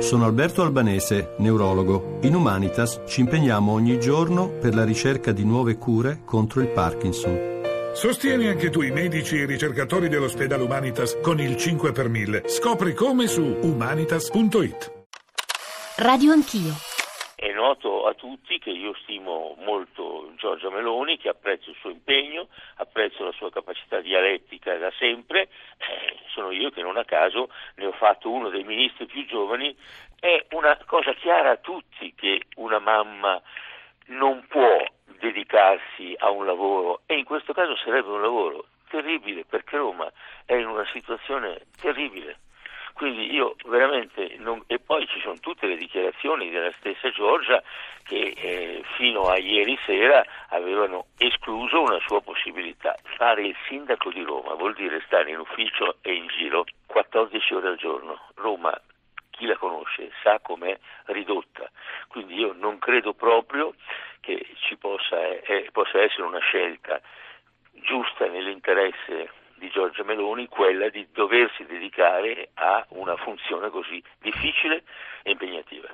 Sono Alberto Albanese, neurologo. In Humanitas ci impegniamo ogni giorno per la ricerca di nuove cure contro il Parkinson. Sostieni anche tu i medici e i ricercatori dell'ospedale Humanitas con il 5 per 1000. Scopri come su humanitas.it. Radio Anch'io. È noto a tutti che io stimo molto Giorgia Meloni, che apprezzo il suo impegno, apprezzo la sua capacità dialettica da sempre, eh, sono io che non a caso ne ho fatto uno dei ministri più giovani, è una cosa chiara a tutti che una mamma non può dedicarsi a un lavoro e in questo caso sarebbe un lavoro terribile perché Roma è in una situazione terribile. Quindi io veramente non... e poi ci sono tutte le dichiarazioni della stessa Giorgia che eh, fino a ieri sera avevano escluso una sua possibilità. Fare il sindaco di Roma vuol dire stare in ufficio e in giro 14 ore al giorno. Roma chi la conosce sa com'è ridotta, quindi io non credo proprio che ci possa, eh, possa essere una scelta giusta nell'interesse di Giorgia Meloni quella di doversi dedicare a una funzione così difficile e impegnativa.